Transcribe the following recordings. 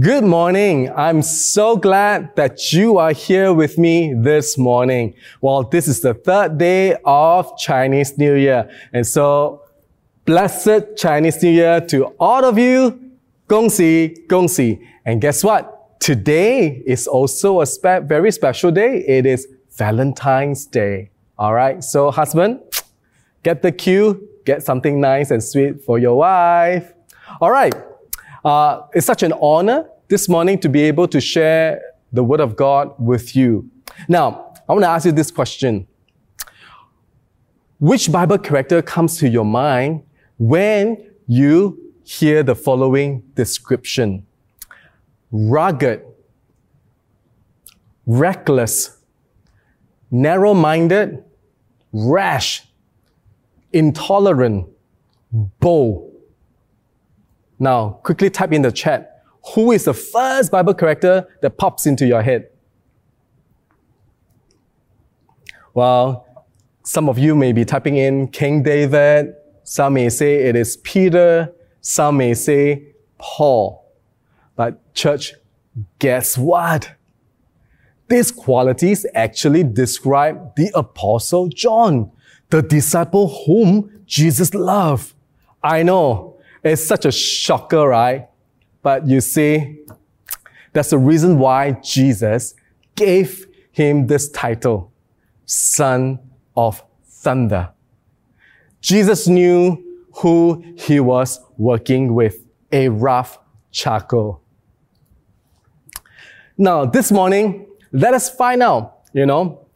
Good morning. I'm so glad that you are here with me this morning. Well, this is the third day of Chinese New Year. And so, blessed Chinese New Year to all of you. Gong Xi Gong Xi. And guess what? Today is also a spe- very special day. It is Valentine's Day. All right. So, husband, get the cue, get something nice and sweet for your wife. All right. Uh, it's such an honor this morning to be able to share the Word of God with you. Now, I want to ask you this question. Which Bible character comes to your mind when you hear the following description? Rugged, reckless, narrow-minded, rash, intolerant, bold. Now, quickly type in the chat. Who is the first Bible character that pops into your head? Well, some of you may be typing in King David. Some may say it is Peter. Some may say Paul. But church, guess what? These qualities actually describe the apostle John, the disciple whom Jesus loved. I know it's such a shocker, right? But you see, that's the reason why Jesus gave him this title, Son of Thunder. Jesus knew who he was working with, a rough charcoal. Now, this morning, let us find out, you know,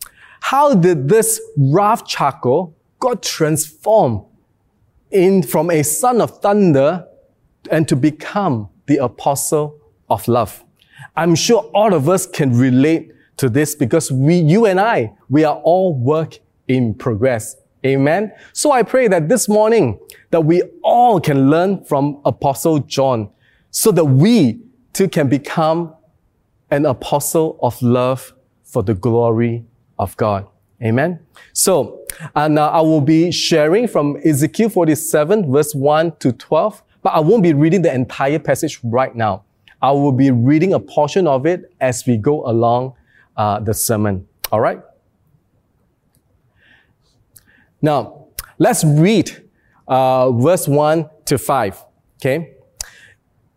how did this rough charcoal got transformed in from a son of thunder and to become the apostle of love. I'm sure all of us can relate to this because we, you and I, we are all work in progress. Amen. So I pray that this morning that we all can learn from Apostle John so that we too can become an apostle of love for the glory of God. Amen. So, and uh, I will be sharing from Ezekiel 47 verse 1 to 12, but I won't be reading the entire passage right now. I will be reading a portion of it as we go along uh, the sermon. All right. Now, let's read uh, verse 1 to 5. Okay.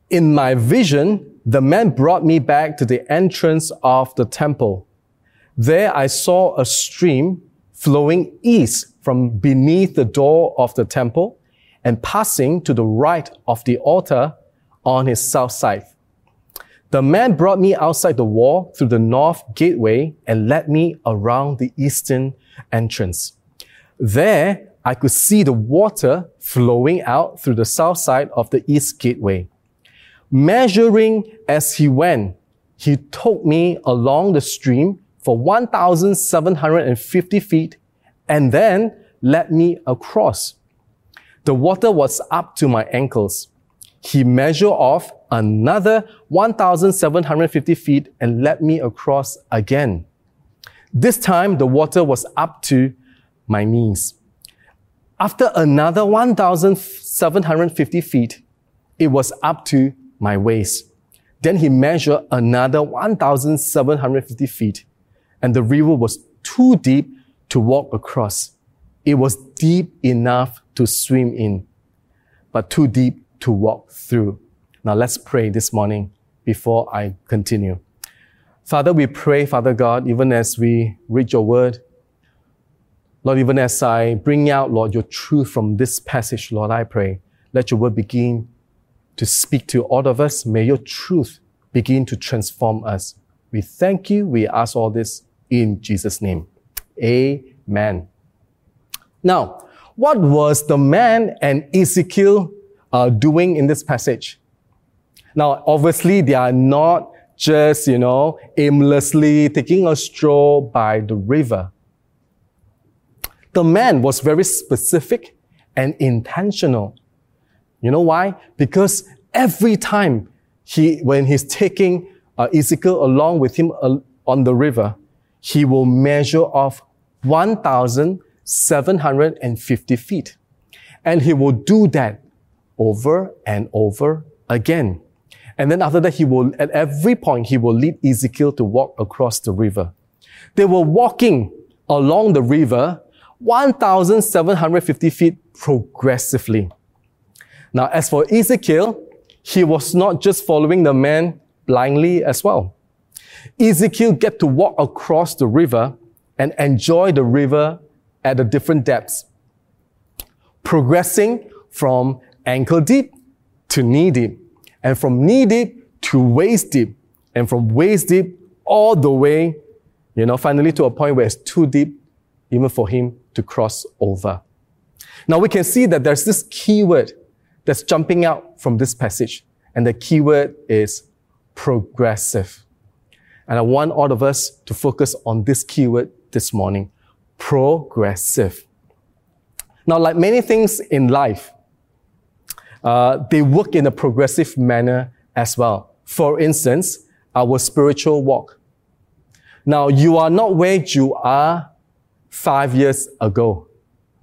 In my vision, the man brought me back to the entrance of the temple. There I saw a stream flowing east from beneath the door of the temple and passing to the right of the altar on his south side. The man brought me outside the wall through the north gateway and led me around the eastern entrance. There I could see the water flowing out through the south side of the east gateway. Measuring as he went, he took me along the stream for 1,750 feet and then led me across. The water was up to my ankles. He measured off another 1,750 feet and led me across again. This time the water was up to my knees. After another 1,750 feet, it was up to my waist. Then he measured another 1,750 feet and the river was too deep to walk across. It was deep enough to swim in, but too deep to walk through. Now let's pray this morning before I continue. Father, we pray, Father God, even as we read your word, Lord, even as I bring out, Lord, your truth from this passage, Lord, I pray, let your word begin to speak to all of us. May your truth begin to transform us. We thank you. We ask all this in Jesus' name. Amen. Now, what was the man and Ezekiel uh, doing in this passage? Now, obviously, they are not just, you know, aimlessly taking a stroll by the river. The man was very specific and intentional. You know why? Because every time he, when he's taking uh, Ezekiel along with him uh, on the river, he will measure off 1,750 feet. And he will do that over and over again. And then after that, he will, at every point, he will lead Ezekiel to walk across the river. They were walking along the river 1,750 feet progressively. Now, as for Ezekiel, he was not just following the man blindly as well. Ezekiel get to walk across the river and enjoy the river at the different depths, progressing from ankle deep to knee deep, and from knee deep to waist deep, and from waist deep all the way, you know, finally to a point where it's too deep even for him to cross over. Now we can see that there's this keyword that's jumping out from this passage, and the keyword is progressive. And I want all of us to focus on this keyword this morning progressive. Now, like many things in life, uh, they work in a progressive manner as well. For instance, our spiritual walk. Now, you are not where you are five years ago.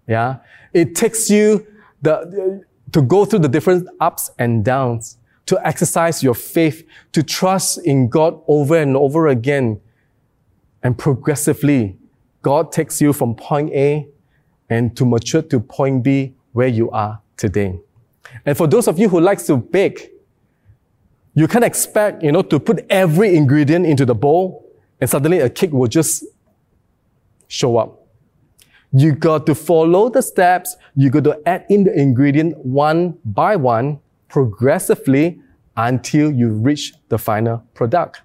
Yeah. It takes you the, to go through the different ups and downs, to exercise your faith, to trust in God over and over again. And progressively, God takes you from point A and to mature to point B where you are today. And for those of you who likes to bake, you can't expect, you know, to put every ingredient into the bowl and suddenly a cake will just show up. You got to follow the steps. You got to add in the ingredient one by one, progressively until you reach the final product.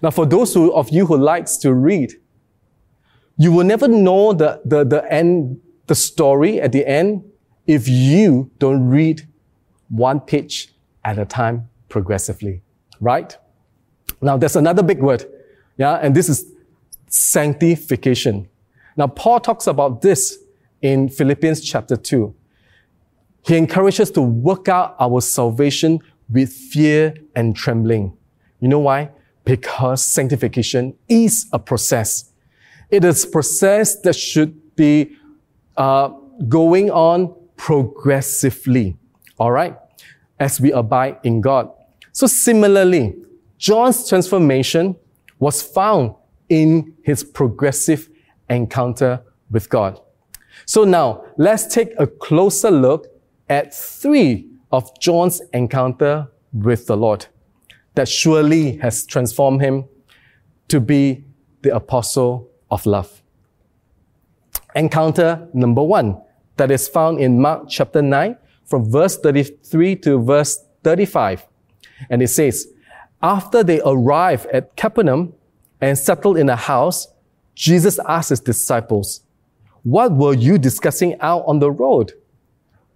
Now, for those who, of you who likes to read, you will never know the, the, the end, the story at the end if you don't read one page at a time progressively, right? Now, there's another big word, yeah, and this is sanctification. Now, Paul talks about this in Philippians chapter 2. He encourages us to work out our salvation with fear and trembling. You know why? Because sanctification is a process. It is a process that should be uh, going on progressively. All right? As we abide in God. So similarly, John's transformation was found in his progressive encounter with God. So now let's take a closer look at three of John's encounter with the Lord that surely has transformed him to be the apostle of love. Encounter number one that is found in Mark chapter 9 from verse 33 to verse 35. And it says, After they arrived at Capernaum and settled in a house, Jesus asked his disciples, What were you discussing out on the road?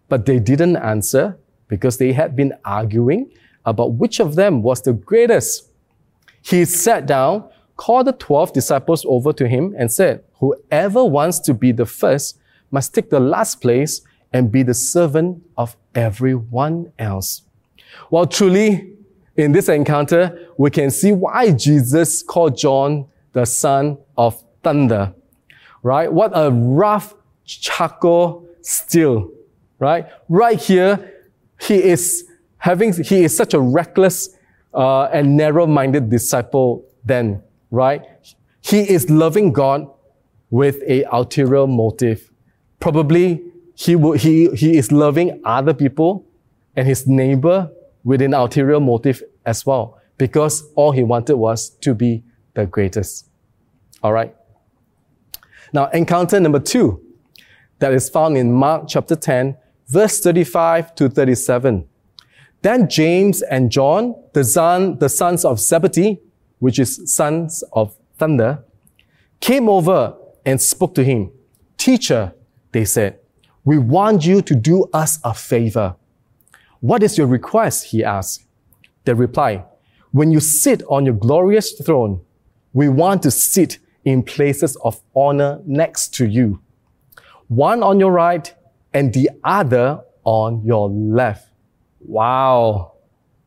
But they didn't answer because they had been arguing about which of them was the greatest. He sat down, called the twelve disciples over to him, and said, Whoever wants to be the first must take the last place and be the servant of everyone else. Well, truly, in this encounter, we can see why Jesus called John the son of thunder, right? What a rough charcoal steel, right? Right here, he is having, he is such a reckless uh, and narrow-minded disciple then, right? He is loving God with a ulterior motive. Probably he, will, he, he is loving other people and his neighbor with an ulterior motive as well, because all he wanted was to be the greatest. All right. Now, encounter number two that is found in Mark chapter 10, verse 35 to 37. Then James and John, the son, the sons of Zebedee, which is sons of thunder, came over and spoke to him. Teacher, they said, we want you to do us a favor. What is your request? He asked. They replied, when you sit on your glorious throne, we want to sit in places of honor next to you. One on your right and the other on your left. Wow.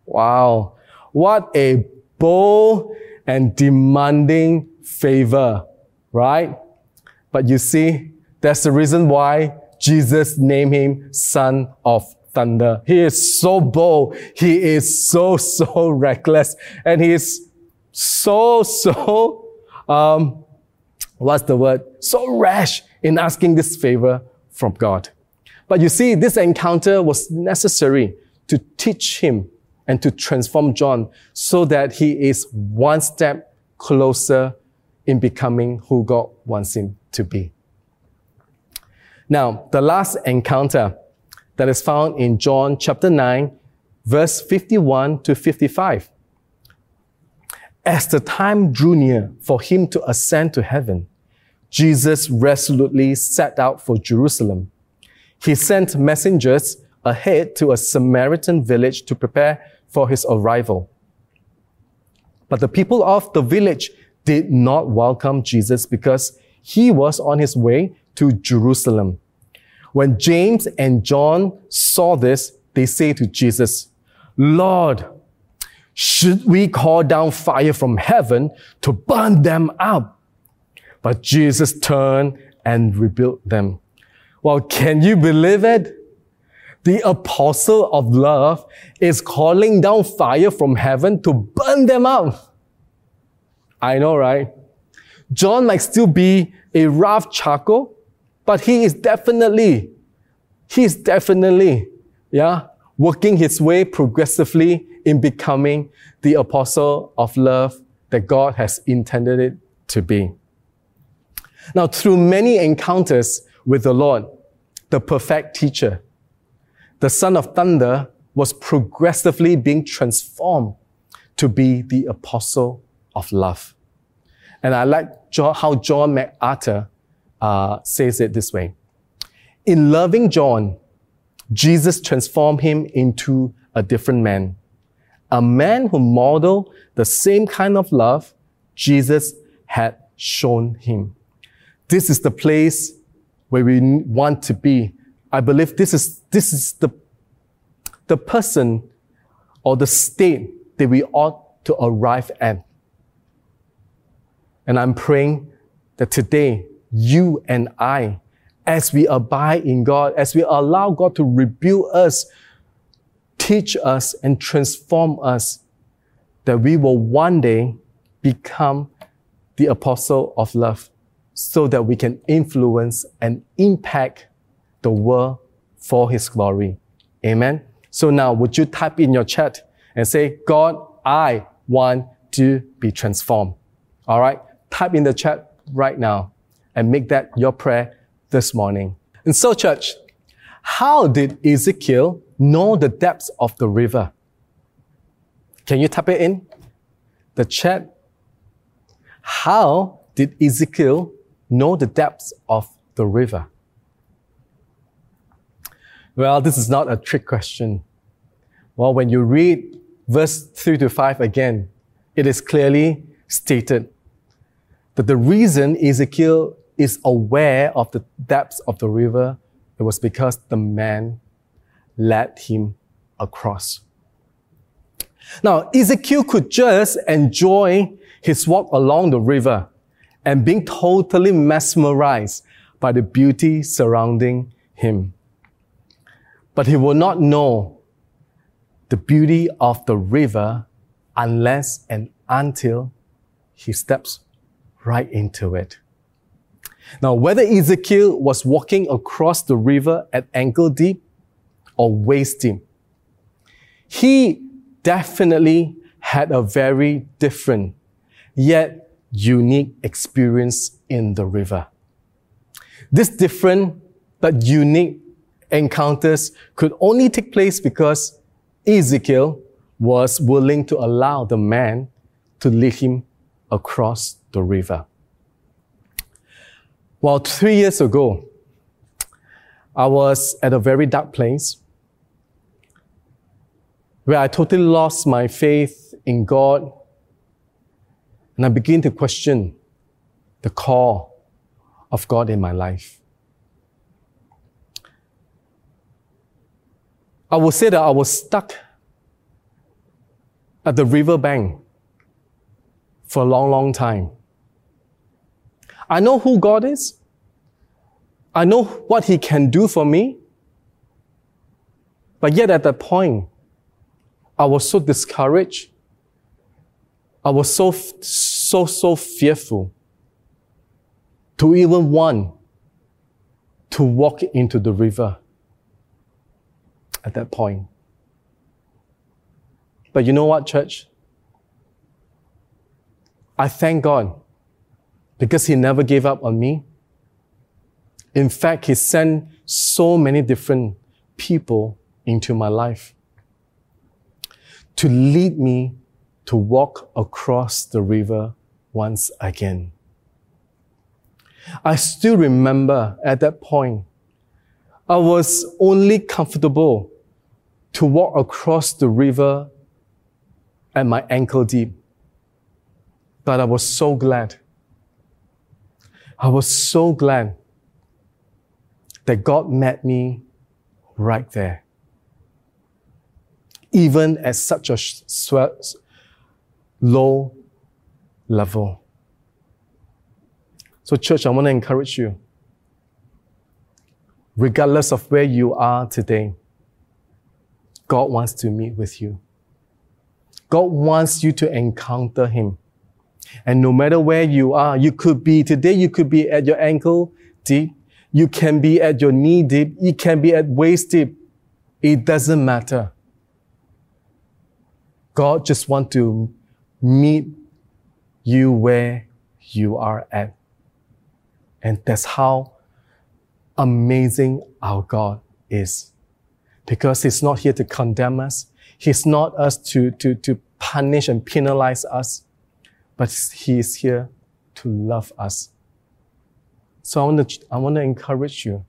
Wow. What a bold and demanding favor, right? But you see, that's the reason why Jesus named him son of thunder. He is so bold. He is so, so reckless. And he is so, so, um, what's the word? So rash in asking this favor from God. But you see, this encounter was necessary to teach him and to transform John so that he is one step closer in becoming who God wants him to be. Now, the last encounter that is found in John chapter 9, verse 51 to 55. As the time drew near for him to ascend to heaven, Jesus resolutely set out for Jerusalem. He sent messengers ahead to a Samaritan village to prepare for his arrival. But the people of the village did not welcome Jesus because he was on his way to Jerusalem. When James and John saw this, they say to Jesus, Lord, should we call down fire from heaven to burn them up? But Jesus turned and rebuked them. Well, can you believe it? The apostle of love is calling down fire from heaven to burn them up. I know, right? John might still be a rough charcoal, but he is definitely, he is definitely, yeah, working his way progressively in becoming the apostle of love that God has intended it to be. Now, through many encounters with the Lord, the perfect teacher, the son of thunder was progressively being transformed to be the apostle of love. And I like how John MacArthur uh, says it this way. In loving John, Jesus transformed him into a different man. A man who modeled the same kind of love Jesus had shown him. This is the place where we want to be. I believe this is, this is the, the person or the state that we ought to arrive at. And I'm praying that today, you and I, as we abide in God, as we allow God to rebuild us, teach us, and transform us, that we will one day become the apostle of love so that we can influence and impact the world for His glory. Amen. So now, would you type in your chat and say, God, I want to be transformed? All right type in the chat right now and make that your prayer this morning. And so, church, how did Ezekiel know the depths of the river? Can you type it in? The chat. How did Ezekiel know the depths of the river? Well, this is not a trick question. Well, when you read verse 3 to 5 again, it is clearly stated that the reason Ezekiel is aware of the depths of the river, it was because the man led him across. Now, Ezekiel could just enjoy his walk along the river and being totally mesmerized by the beauty surrounding him. But he will not know the beauty of the river unless and until he steps right into it. Now, whether Ezekiel was walking across the river at ankle deep or waist deep, he definitely had a very different yet unique experience in the river. This different but unique encounters could only take place because Ezekiel was willing to allow the man to lead him across the river. Well, three years ago, I was at a very dark place where I totally lost my faith in God and I began to question the call of God in my life. I would say that I was stuck at the riverbank for a long, long time. I know who God is. I know what He can do for me. But yet at that point, I was so discouraged. I was so, so, so fearful to even want to walk into the river at that point. But you know what, church? I thank God because He never gave up on me. In fact, He sent so many different people into my life to lead me to walk across the river once again. I still remember at that point, I was only comfortable to walk across the river at my ankle deep. But I was so glad. I was so glad that God met me right there. Even at such a low level. So, church, I want to encourage you. Regardless of where you are today, God wants to meet with you. God wants you to encounter Him. And no matter where you are, you could be, today you could be at your ankle deep. You can be at your knee deep. You can be at waist deep. It doesn't matter. God just wants to meet you where you are at. And that's how amazing our God is. Because He's not here to condemn us. He's not us to, to, to punish and penalize us, but He is here to love us. So I want to, I want to encourage you,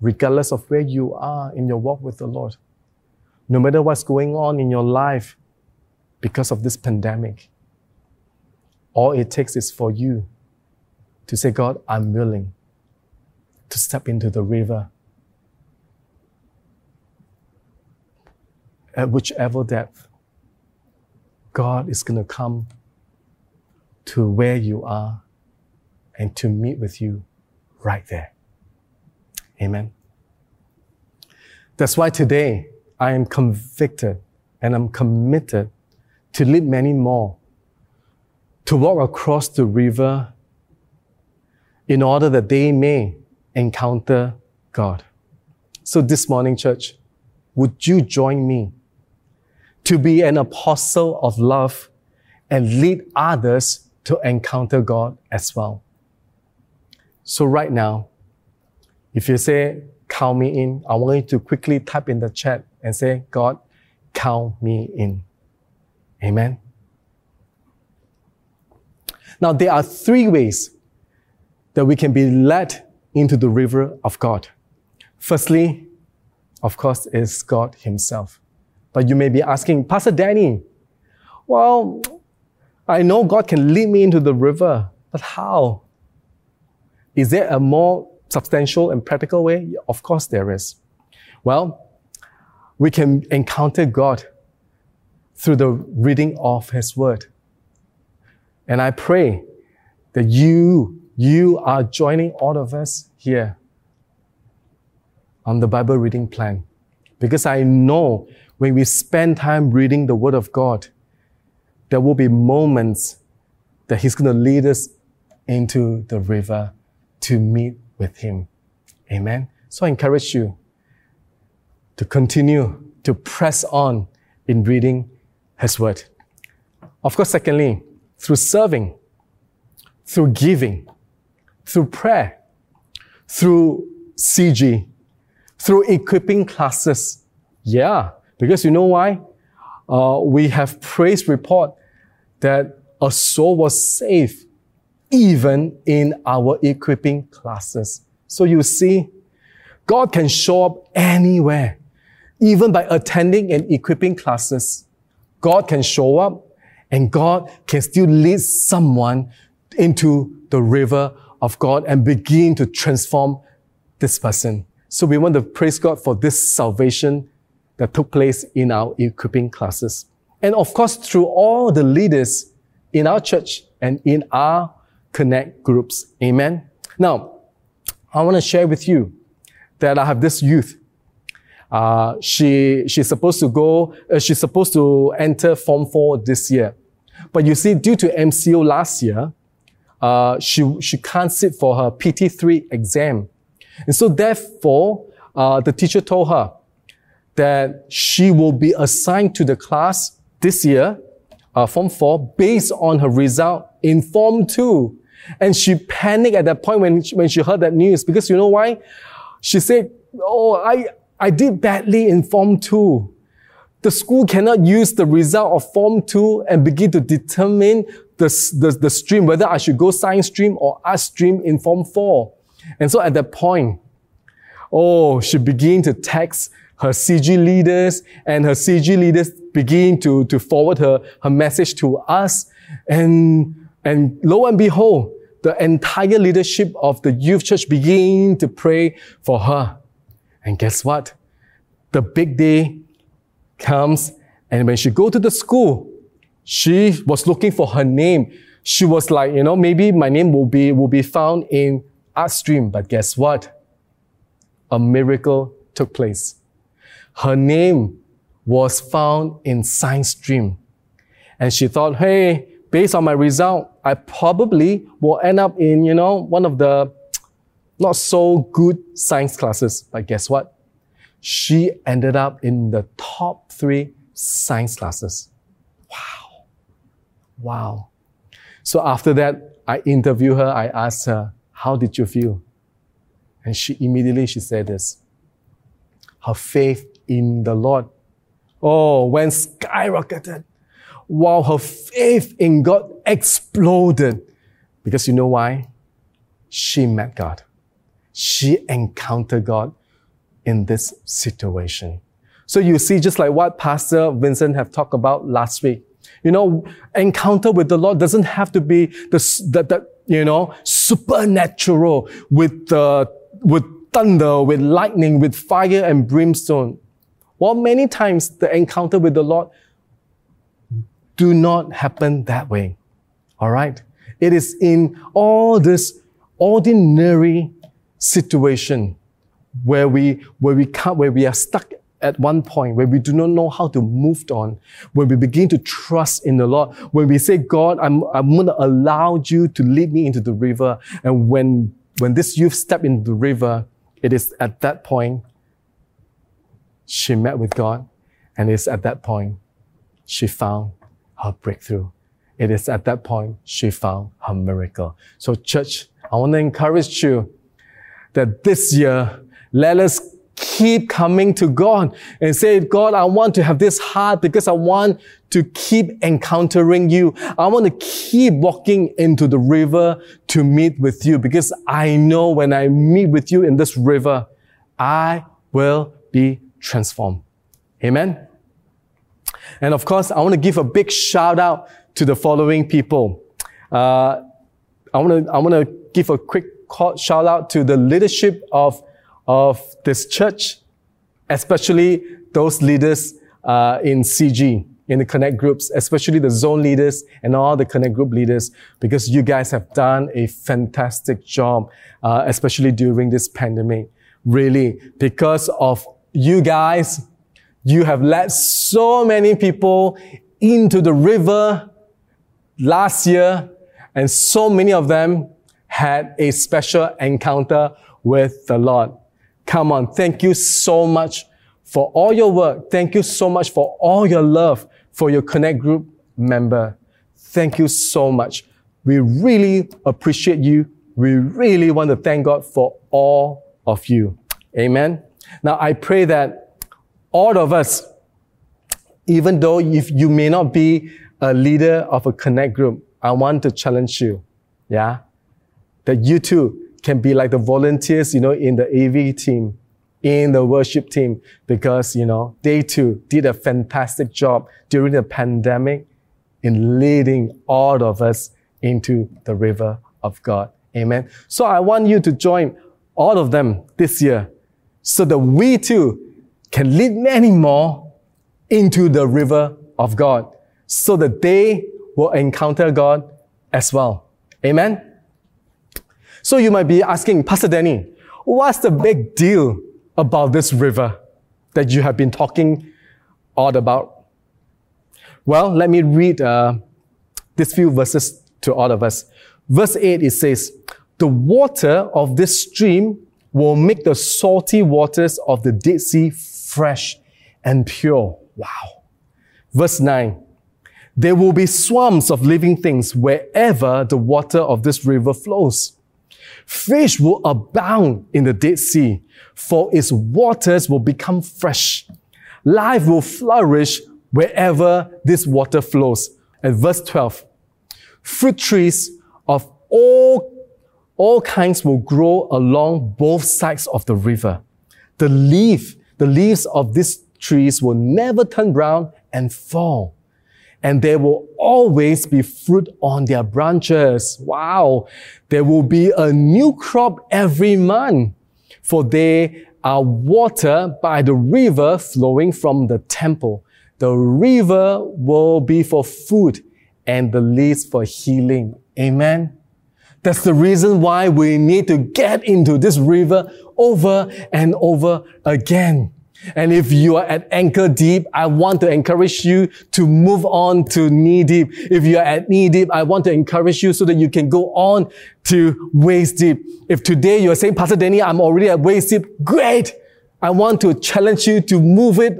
regardless of where you are in your walk with the Lord, no matter what's going on in your life because of this pandemic, all it takes is for you to say, God, I'm willing to step into the river at whichever depth. God is going to come to where you are and to meet with you right there. Amen. That's why today I am convicted and I'm committed to lead many more to walk across the river in order that they may encounter God. So this morning, church, would you join me to be an apostle of love and lead others to encounter God as well? So right now, if you say, count me in, I want you to quickly type in the chat and say, God, count me in. Amen. Now, there are three ways that we can be led into the river of God. Firstly, of course, is God Himself. But you may be asking, Pastor Danny, well, I know God can lead me into the river, but how? Is there a more substantial and practical way? Of course, there is. Well, we can encounter God through the reading of His Word. And I pray that you you are joining all of us here on the Bible reading plan. Because I know when we spend time reading the Word of God, there will be moments that He's going to lead us into the river to meet with Him. Amen. So I encourage you to continue to press on in reading His Word. Of course, secondly, through serving, through giving, through prayer, through CG, through equipping classes. Yeah, because you know why? Uh, we have praise report that a soul was saved even in our equipping classes. So you see, God can show up anywhere, even by attending and equipping classes. God can show up and God can still lead someone into the river of God and begin to transform this person. So we want to praise God for this salvation that took place in our equipping classes. And of course, through all the leaders in our church and in our connect groups. Amen. Now, I want to share with you that I have this youth. Uh, she, she's supposed to go, uh, she's supposed to enter Form 4 this year. But you see, due to MCO last year, uh, she, she can't sit for her PT3 exam. And so therefore, uh, the teacher told her that she will be assigned to the class this year, uh, Form 4, based on her result in Form 2. And she panicked at that point when she, when she heard that news because you know why? She said, Oh, I, I did badly in Form 2. The school cannot use the result of Form 2 and begin to determine the, the, the stream, whether I should go science stream or art stream in Form 4. And so at that point, oh, she began to text her CG leaders and her CG leaders begin to, to forward her, her message to us. And, and lo and behold, the entire leadership of the youth church began to pray for her. And guess what? The big day comes and when she go to the school, she was looking for her name. She was like, you know, maybe my name will be, will be found in art stream. But guess what? A miracle took place. Her name was found in science stream. And she thought, hey, based on my result, I probably will end up in, you know, one of the not so good science classes. But guess what? She ended up in the top three science classes. Wow. Wow. So after that, I interviewed her. I asked her, how did you feel? And she immediately, she said this. Her faith in the Lord. Oh, when skyrocketed. Wow, her faith in God exploded. Because you know why? She met God. She encountered God in this situation. So you see, just like what Pastor Vincent have talked about last week, you know, encounter with the Lord doesn't have to be the, the, the you know, supernatural with the, with thunder, with lightning, with fire and brimstone. Well, many times the encounter with the Lord do not happen that way. All right. It is in all this ordinary situation where we, where we can't, where we are stuck at one point where we do not know how to move on, when we begin to trust in the Lord, when we say, God, I'm, I'm going to allow you to lead me into the river. And when, when this youth step into the river, it is at that point she met with God. And it's at that point she found her breakthrough. It is at that point she found her miracle. So church, I want to encourage you that this year, let us keep coming to God and say, God, I want to have this heart because I want to keep encountering you. I want to keep walking into the river to meet with you because I know when I meet with you in this river, I will be transformed. Amen. And of course, I want to give a big shout out to the following people. Uh, I want to, I want to give a quick shout out to the leadership of of this church, especially those leaders uh, in CG, in the Connect groups, especially the zone leaders and all the Connect group leaders, because you guys have done a fantastic job, uh, especially during this pandemic. Really, because of you guys, you have led so many people into the river last year, and so many of them had a special encounter with the Lord. Come on. Thank you so much for all your work. Thank you so much for all your love for your Connect Group member. Thank you so much. We really appreciate you. We really want to thank God for all of you. Amen. Now I pray that all of us, even though if you may not be a leader of a Connect group, I want to challenge you. Yeah. That you too can be like the volunteers, you know, in the AV team, in the worship team, because, you know, they too did a fantastic job during the pandemic in leading all of us into the river of God. Amen. So I want you to join all of them this year so that we too can lead many more into the river of God so that they will encounter God as well. Amen. So you might be asking, Pastor Danny, what's the big deal about this river? that you have been talking all about? Well, let me read uh, these few verses to all of us. Verse 8, it says, The water of this stream will make the salty waters of the Dead Sea fresh and pure. Wow. Verse 9, there will be swarms of living things wherever the water of this river flows. Fish will abound in the Dead Sea, for its waters will become fresh. Life will flourish wherever this water flows. And verse 12, fruit trees of all, all kinds will grow along both sides of the river. The leaf, the leaves of these trees will never turn brown and fall and there will always be fruit on their branches. Wow. There will be a new crop every month, for they are water by the river flowing from the temple. The river will be for food and the leaves for healing. Amen. That's the reason why we need to get into this river over and over again. And if you are at ankle deep, I want to encourage you to move on to knee deep. If you are at knee deep, I want to encourage you so that you can go on to waist deep. If today you're saying, Pastor Danny, I'm already at waist deep, great. I want to challenge you to move it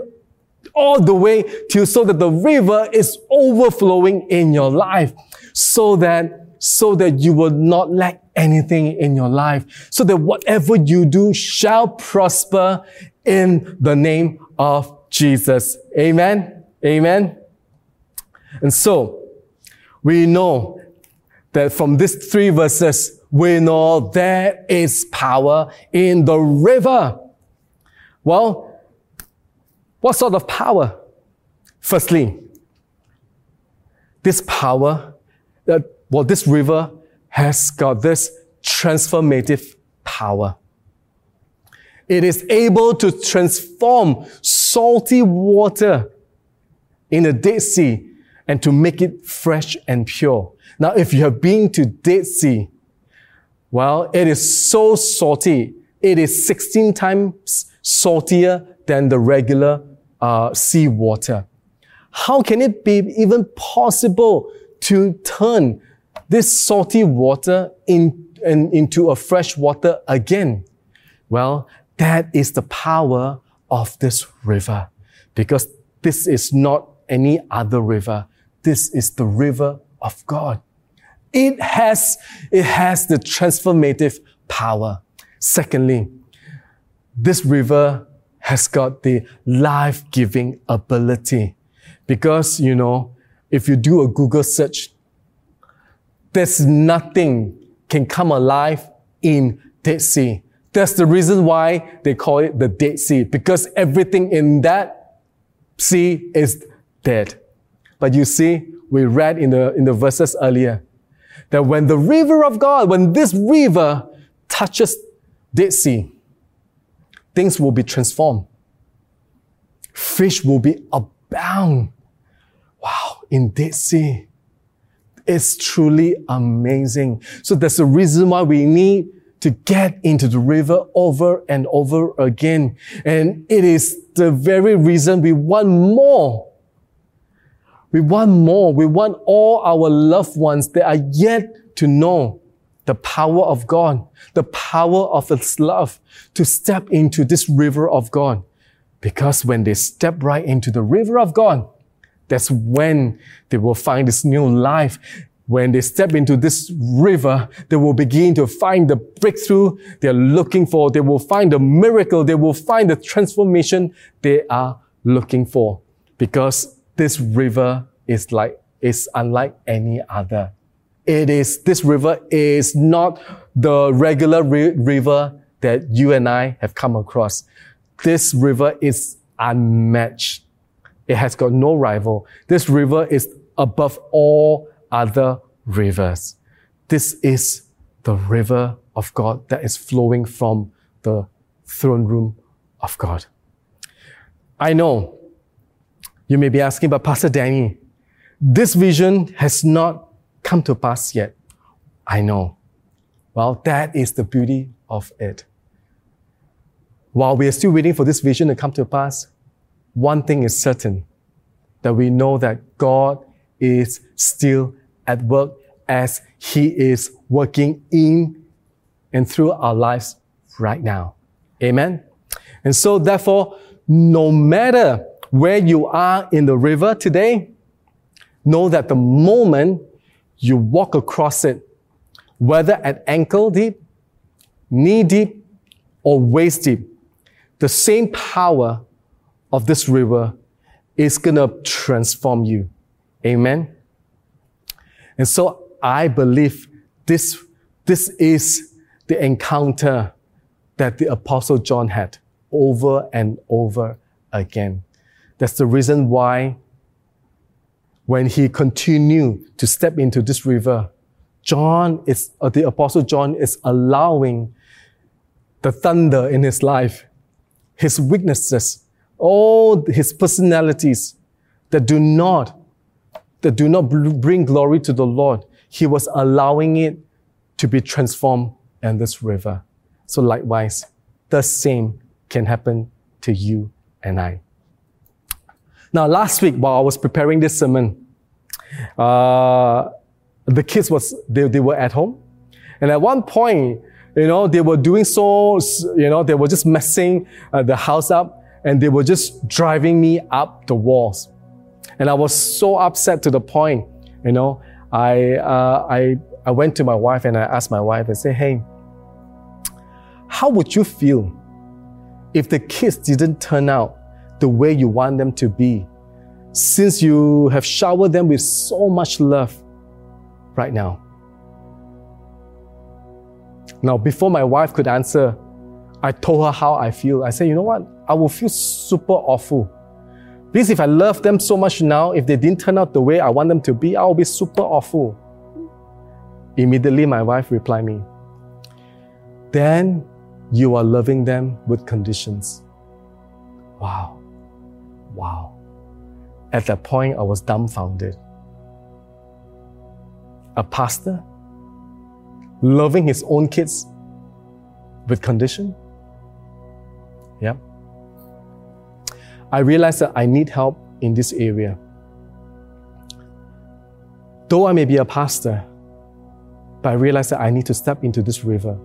all the way to so that the river is overflowing in your life so that so that you will not lack anything in your life, so that whatever you do shall prosper in the name of Jesus. Amen. Amen. And so we know that from these three verses, we know there is power in the river. Well, what sort of power? Firstly, this power, that well, this river has got this transformative power. It is able to transform salty water in the Dead Sea and to make it fresh and pure. Now, if you have been to Dead Sea, well, it is so salty. It is 16 times saltier than the regular uh, sea water. How can it be even possible to turn this salty water in, in, into a fresh water again? Well, that is the power of this river because this is not any other river. This is the river of God. It has, it has the transformative power. Secondly, this river has got the life-giving ability because, you know, if you do a Google search, there's nothing can come alive in Dead Sea. That's the reason why they call it the Dead Sea, because everything in that sea is dead. But you see, we read in the, in the verses earlier that when the river of God, when this river touches Dead Sea, things will be transformed. Fish will be abound. Wow, in Dead Sea. It's truly amazing. So that's the reason why we need to get into the river over and over again. And it is the very reason we want more. We want more. We want all our loved ones that are yet to know the power of God, the power of His love to step into this river of God. Because when they step right into the river of God, that's when they will find this new life when they step into this river, they will begin to find the breakthrough they're looking for. They will find the miracle. They will find the transformation they are looking for. Because this river is like, is unlike any other. It is, this river is not the regular ri- river that you and I have come across. This river is unmatched. It has got no rival. This river is above all other rivers. This is the river of God that is flowing from the throne room of God. I know you may be asking, but Pastor Danny, this vision has not come to pass yet. I know. Well, that is the beauty of it. while we are still waiting for this vision to come to pass, one thing is certain that we know that God is still at work as He is working in and through our lives right now. Amen. And so, therefore, no matter where you are in the river today, know that the moment you walk across it, whether at ankle deep, knee deep, or waist deep, the same power of this river is going to transform you. Amen. And so I believe this, this is the encounter that the Apostle John had over and over again. That's the reason why when he continued to step into this river, John is, uh, the Apostle John is allowing the thunder in his life his weaknesses, all his personalities that do not, that do not bring glory to the Lord. He was allowing it to be transformed in this river. So likewise, the same can happen to you and I. Now, last week while I was preparing this sermon, uh, the kids was they, they were at home, and at one point, you know, they were doing so, you know, they were just messing uh, the house up and they were just driving me up the walls. And I was so upset to the point, you know, I, uh, I, I went to my wife and I asked my wife and said, hey, how would you feel if the kids didn't turn out the way you want them to be since you have showered them with so much love right now? Now, before my wife could answer, I told her how I feel. I said, you know what? I will feel super awful. Because if I love them so much now, if they didn't turn out the way I want them to be, I will be super awful. Immediately, my wife replied me, then you are loving them with conditions. Wow. Wow. At that point, I was dumbfounded. A pastor loving his own kids with condition? Yeah. I realized that I need help in this area. Though I may be a pastor, but I realized that I need to step into this river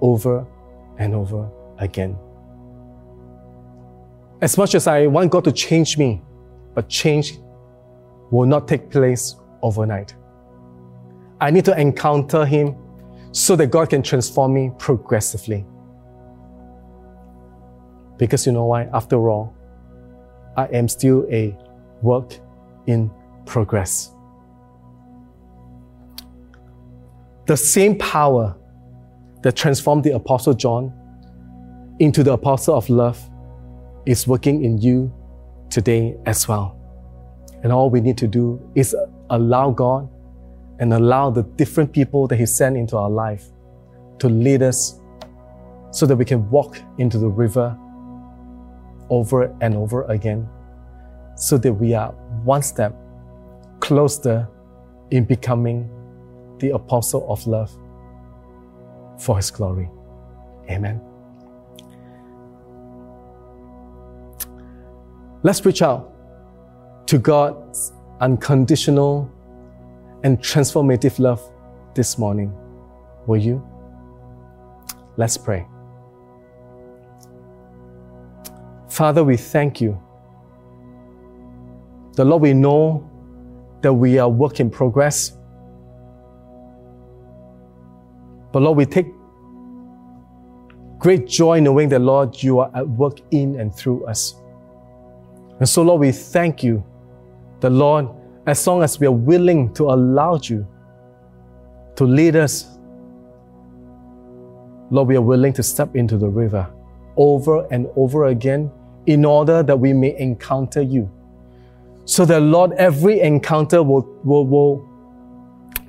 over and over again. As much as I want God to change me, but change will not take place overnight. I need to encounter Him so that God can transform me progressively. Because you know why? After all, I am still a work in progress. The same power that transformed the Apostle John into the Apostle of love is working in you today as well. And all we need to do is allow God and allow the different people that He sent into our life to lead us so that we can walk into the river over and over again so that we are one step closer in becoming the apostle of love for His glory. Amen. Let's reach out to God's unconditional and transformative love this morning. Will you? Let's pray. Father, we thank you. The Lord, we know that we are work in progress. But Lord, we take great joy knowing that, Lord, you are at work in and through us. And so, Lord, we thank you, the Lord, as long as we are willing to allow you to lead us, Lord, we are willing to step into the river over and over again in order that we may encounter you. So that, Lord, every encounter will, will, will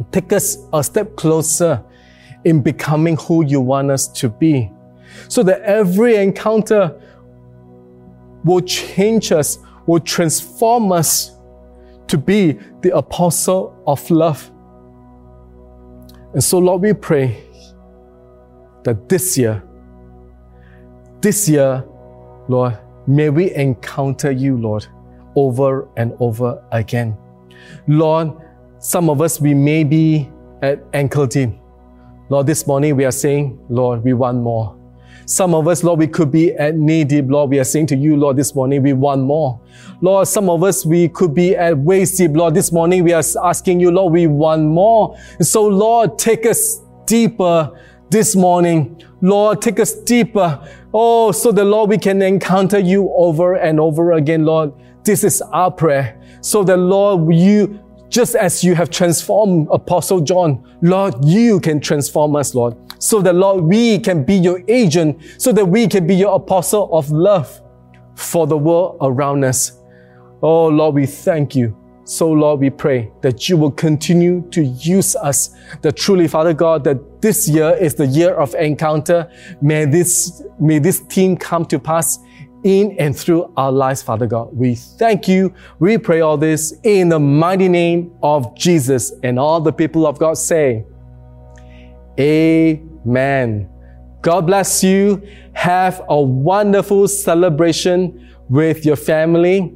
take us a step closer in becoming who you want us to be. So that every encounter will change us, will transform us to be the apostle of love. And so, Lord, we pray that this year, this year, Lord, may we encounter you, Lord, over and over again. Lord, some of us, we may be at ankle deep. Lord, this morning we are saying, Lord, we want more. Some of us, Lord, we could be at knee deep. Lord, we are saying to you, Lord, this morning we want more. Lord, some of us, we could be at waist deep. Lord, this morning we are asking you, Lord, we want more. And so, Lord, take us deeper this morning. Lord, take us deeper. Oh, so the Lord, we can encounter you over and over again, Lord. This is our prayer. So the Lord, you, just as you have transformed Apostle John, Lord, you can transform us, Lord. So that, Lord, we can be your agent, so that we can be your apostle of love for the world around us. Oh, Lord, we thank you. So, Lord, we pray that you will continue to use us. That truly, Father God, that this year is the year of encounter. May this, may this team come to pass in and through our lives, Father God. We thank you. We pray all this in the mighty name of Jesus. And all the people of God say, Amen. God bless you. Have a wonderful celebration with your family.